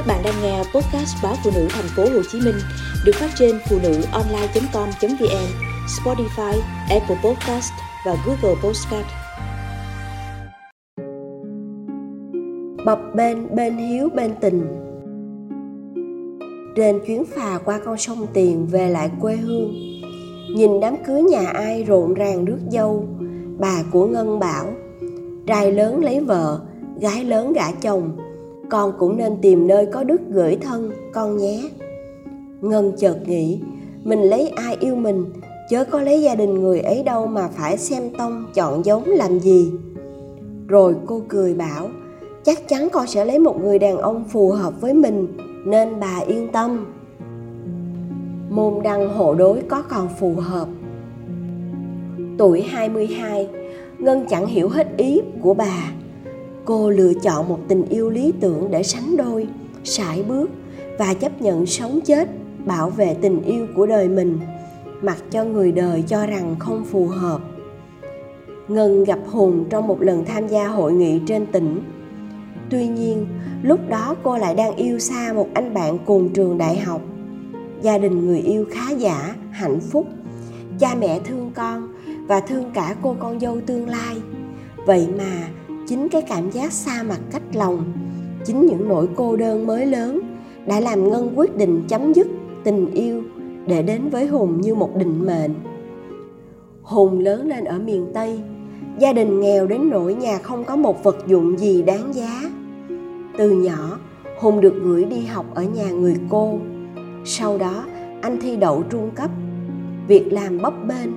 Các bạn đang nghe podcast báo phụ nữ thành phố Hồ Chí Minh được phát trên phụ nữ online.com.vn, Spotify, Apple Podcast và Google Podcast. Bập bên bên hiếu bên tình Trên chuyến phà qua con sông Tiền về lại quê hương Nhìn đám cưới nhà ai rộn ràng rước dâu Bà của Ngân bảo Trai lớn lấy vợ, gái lớn gả chồng con cũng nên tìm nơi có đức gửi thân, con nhé. Ngân chợt nghĩ, mình lấy ai yêu mình? Chớ có lấy gia đình người ấy đâu mà phải xem tông, chọn giống làm gì? Rồi cô cười bảo, chắc chắn con sẽ lấy một người đàn ông phù hợp với mình, nên bà yên tâm. Môn đăng hộ đối có còn phù hợp. Tuổi 22 Ngân chẳng hiểu hết ý của bà cô lựa chọn một tình yêu lý tưởng để sánh đôi, sải bước và chấp nhận sống chết, bảo vệ tình yêu của đời mình, mặc cho người đời cho rằng không phù hợp. Ngân gặp hùng trong một lần tham gia hội nghị trên tỉnh. Tuy nhiên, lúc đó cô lại đang yêu xa một anh bạn cùng trường đại học. Gia đình người yêu khá giả, hạnh phúc. Cha mẹ thương con và thương cả cô con dâu tương lai. Vậy mà chính cái cảm giác xa mặt cách lòng, chính những nỗi cô đơn mới lớn đã làm ngân quyết định chấm dứt tình yêu để đến với hùng như một định mệnh. Hùng lớn lên ở miền tây, gia đình nghèo đến nỗi nhà không có một vật dụng gì đáng giá. Từ nhỏ, hùng được gửi đi học ở nhà người cô. Sau đó, anh thi đậu trung cấp, việc làm bấp bênh,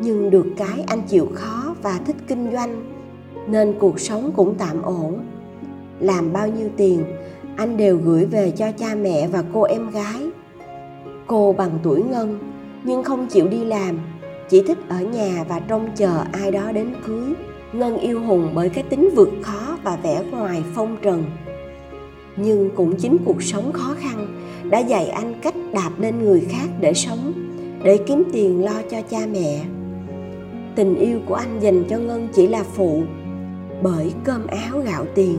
nhưng được cái anh chịu khó và thích kinh doanh nên cuộc sống cũng tạm ổn. Làm bao nhiêu tiền, anh đều gửi về cho cha mẹ và cô em gái. Cô bằng tuổi ngân, nhưng không chịu đi làm, chỉ thích ở nhà và trông chờ ai đó đến cưới. Ngân yêu hùng bởi cái tính vượt khó và vẻ ngoài phong trần. Nhưng cũng chính cuộc sống khó khăn đã dạy anh cách đạp lên người khác để sống, để kiếm tiền lo cho cha mẹ. Tình yêu của anh dành cho ngân chỉ là phụ bởi cơm áo gạo tiền.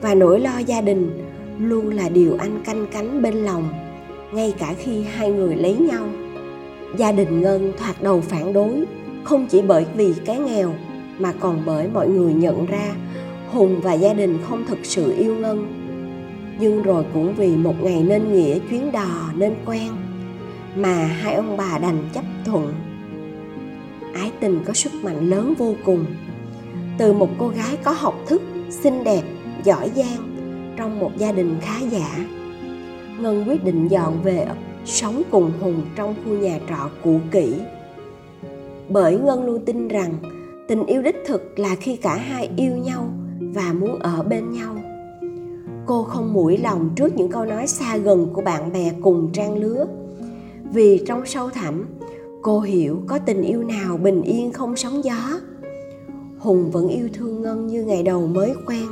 Và nỗi lo gia đình luôn là điều anh canh cánh bên lòng, ngay cả khi hai người lấy nhau. Gia đình ngân thoạt đầu phản đối, không chỉ bởi vì cái nghèo, mà còn bởi mọi người nhận ra hùng và gia đình không thực sự yêu ngân. Nhưng rồi cũng vì một ngày nên nghĩa chuyến đò nên quen, mà hai ông bà đành chấp thuận. Ái tình có sức mạnh lớn vô cùng từ một cô gái có học thức, xinh đẹp, giỏi giang trong một gia đình khá giả. Ngân quyết định dọn về sống cùng hùng trong khu nhà trọ cũ kỹ. Bởi ngân luôn tin rằng tình yêu đích thực là khi cả hai yêu nhau và muốn ở bên nhau. Cô không mũi lòng trước những câu nói xa gần của bạn bè cùng trang lứa, vì trong sâu thẳm, cô hiểu có tình yêu nào bình yên không sóng gió hùng vẫn yêu thương ngân như ngày đầu mới quen.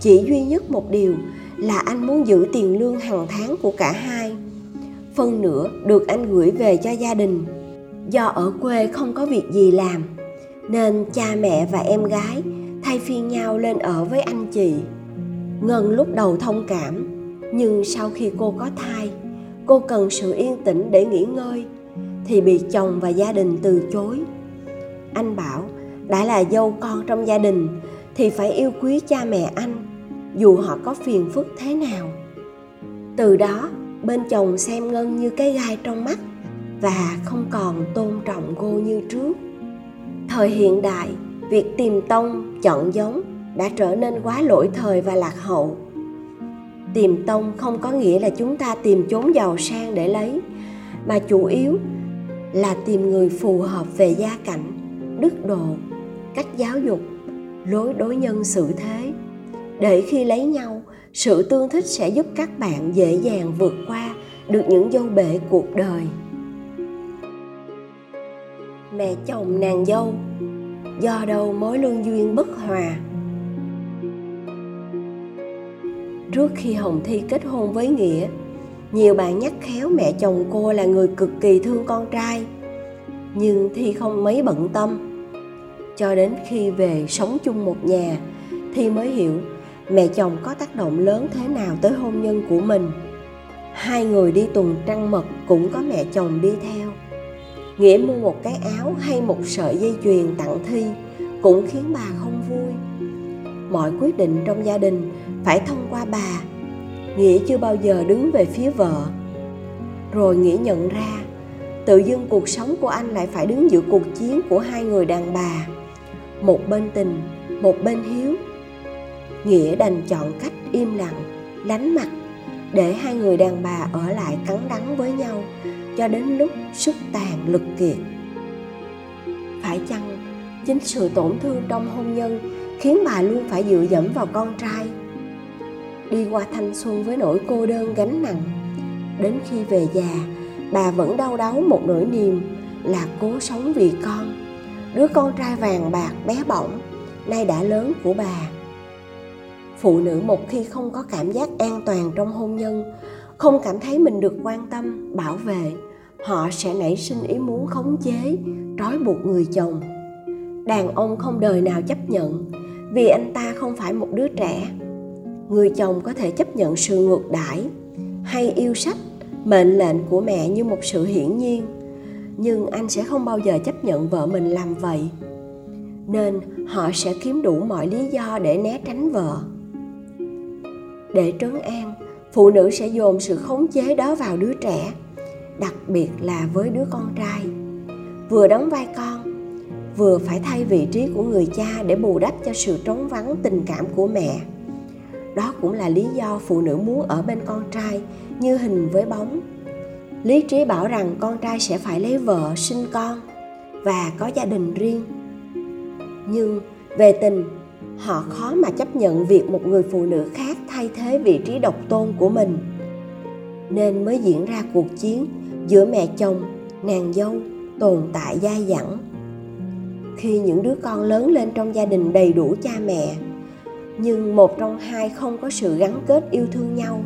Chỉ duy nhất một điều là anh muốn giữ tiền lương hàng tháng của cả hai. Phân nửa được anh gửi về cho gia đình. Do ở quê không có việc gì làm, nên cha mẹ và em gái thay phiên nhau lên ở với anh chị. Ngân lúc đầu thông cảm, nhưng sau khi cô có thai, cô cần sự yên tĩnh để nghỉ ngơi, thì bị chồng và gia đình từ chối. Anh bảo đã là dâu con trong gia đình, thì phải yêu quý cha mẹ anh, dù họ có phiền phức thế nào. Từ đó, bên chồng xem ngân như cái gai trong mắt và không còn tôn trọng cô như trước. Thời hiện đại, việc tìm tông, chọn giống đã trở nên quá lỗi thời và lạc hậu. Tìm tông không có nghĩa là chúng ta tìm chốn giàu sang để lấy, mà chủ yếu là tìm người phù hợp về gia cảnh, đức độ cách giáo dục, lối đối nhân xử thế. Để khi lấy nhau, sự tương thích sẽ giúp các bạn dễ dàng vượt qua được những dâu bể cuộc đời. Mẹ chồng nàng dâu, do đâu mối lương duyên bất hòa? Trước khi hồng thi kết hôn với nghĩa, nhiều bạn nhắc khéo mẹ chồng cô là người cực kỳ thương con trai. Nhưng thi không mấy bận tâm cho đến khi về sống chung một nhà, thì mới hiểu mẹ chồng có tác động lớn thế nào tới hôn nhân của mình. Hai người đi tuần trăng mật cũng có mẹ chồng đi theo. Nghĩa mua một cái áo hay một sợi dây chuyền tặng thi cũng khiến bà không vui. Mọi quyết định trong gia đình phải thông qua bà. Nghĩa chưa bao giờ đứng về phía vợ. Rồi nghĩa nhận ra tự dưng cuộc sống của anh lại phải đứng giữa cuộc chiến của hai người đàn bà một bên tình, một bên hiếu. Nghĩa đành chọn cách im lặng, lánh mặt, để hai người đàn bà ở lại cắn đắng với nhau cho đến lúc sức tàn lực kiệt. Phải chăng chính sự tổn thương trong hôn nhân khiến bà luôn phải dựa dẫm vào con trai? Đi qua thanh xuân với nỗi cô đơn gánh nặng, đến khi về già, bà vẫn đau đáu một nỗi niềm là cố sống vì con đứa con trai vàng bạc bé bỏng, nay đã lớn của bà. Phụ nữ một khi không có cảm giác an toàn trong hôn nhân, không cảm thấy mình được quan tâm, bảo vệ, họ sẽ nảy sinh ý muốn khống chế, trói buộc người chồng. Đàn ông không đời nào chấp nhận, vì anh ta không phải một đứa trẻ. Người chồng có thể chấp nhận sự ngược đãi hay yêu sách, mệnh lệnh của mẹ như một sự hiển nhiên nhưng anh sẽ không bao giờ chấp nhận vợ mình làm vậy. Nên họ sẽ kiếm đủ mọi lý do để né tránh vợ. Để trấn an, phụ nữ sẽ dồn sự khống chế đó vào đứa trẻ, đặc biệt là với đứa con trai. Vừa đóng vai con, vừa phải thay vị trí của người cha để bù đắp cho sự trống vắng tình cảm của mẹ. Đó cũng là lý do phụ nữ muốn ở bên con trai như hình với bóng lý trí bảo rằng con trai sẽ phải lấy vợ sinh con và có gia đình riêng. Nhưng về tình, họ khó mà chấp nhận việc một người phụ nữ khác thay thế vị trí độc tôn của mình. Nên mới diễn ra cuộc chiến giữa mẹ chồng, nàng dâu tồn tại dai dẳng. Khi những đứa con lớn lên trong gia đình đầy đủ cha mẹ, nhưng một trong hai không có sự gắn kết yêu thương nhau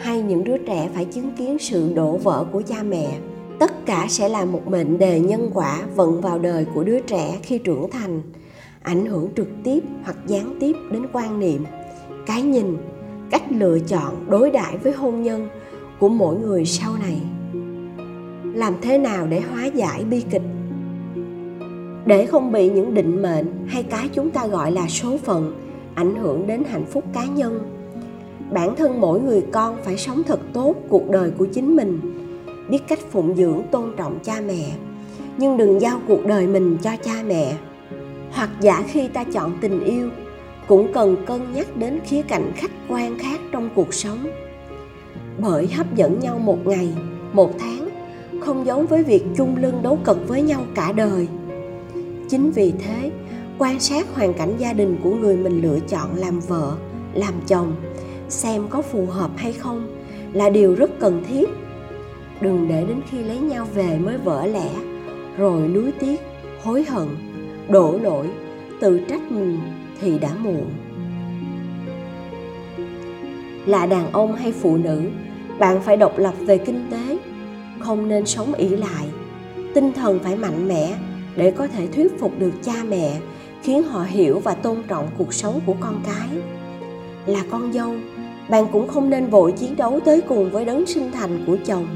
hay những đứa trẻ phải chứng kiến sự đổ vỡ của cha mẹ. Tất cả sẽ là một mệnh đề nhân quả vận vào đời của đứa trẻ khi trưởng thành, ảnh hưởng trực tiếp hoặc gián tiếp đến quan niệm. Cái nhìn, cách lựa chọn đối đãi với hôn nhân của mỗi người sau này. Làm thế nào để hóa giải bi kịch? Để không bị những định mệnh hay cái chúng ta gọi là số phận ảnh hưởng đến hạnh phúc cá nhân bản thân mỗi người con phải sống thật tốt cuộc đời của chính mình. Biết cách phụng dưỡng, tôn trọng cha mẹ, nhưng đừng giao cuộc đời mình cho cha mẹ. Hoặc giả khi ta chọn tình yêu, cũng cần cân nhắc đến khía cạnh khách quan khác trong cuộc sống. Bởi hấp dẫn nhau một ngày, một tháng, không giống với việc chung lưng đấu cật với nhau cả đời. Chính vì thế, quan sát hoàn cảnh gia đình của người mình lựa chọn làm vợ, làm chồng xem có phù hợp hay không là điều rất cần thiết. Đừng để đến khi lấy nhau về mới vỡ lẽ, rồi nuối tiếc, hối hận, đổ lỗi, tự trách mình thì đã muộn. Là đàn ông hay phụ nữ, bạn phải độc lập về kinh tế, không nên sống ỷ lại. Tinh thần phải mạnh mẽ để có thể thuyết phục được cha mẹ, khiến họ hiểu và tôn trọng cuộc sống của con cái. Là con dâu bạn cũng không nên vội chiến đấu tới cùng với đấng sinh thành của chồng.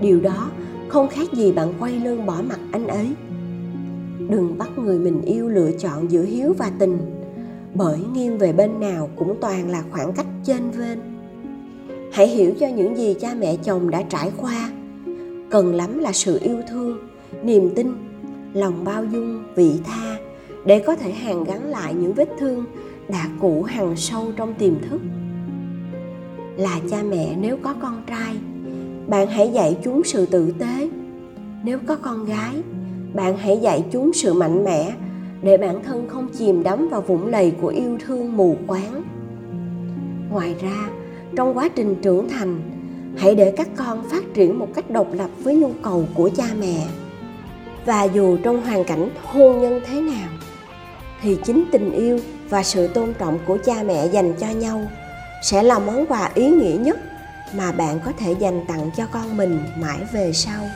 Điều đó không khác gì bạn quay lưng bỏ mặt anh ấy. Đừng bắt người mình yêu lựa chọn giữa hiếu và tình, bởi nghiêng về bên nào cũng toàn là khoảng cách trên vên hãy hiểu cho những gì cha mẹ chồng đã trải qua. Cần lắm là sự yêu thương, niềm tin, lòng bao dung, vị tha để có thể hàn gắn lại những vết thương đã cũ hằn sâu trong tiềm thức là cha mẹ nếu có con trai. Bạn hãy dạy chúng sự tử tế. Nếu có con gái, bạn hãy dạy chúng sự mạnh mẽ để bản thân không chìm đắm vào vũng lầy của yêu thương mù quáng. Ngoài ra, trong quá trình trưởng thành, hãy để các con phát triển một cách độc lập với nhu cầu của cha mẹ. Và dù trong hoàn cảnh hôn nhân thế nào, thì chính tình yêu và sự tôn trọng của cha mẹ dành cho nhau sẽ là món quà ý nghĩa nhất mà bạn có thể dành tặng cho con mình mãi về sau.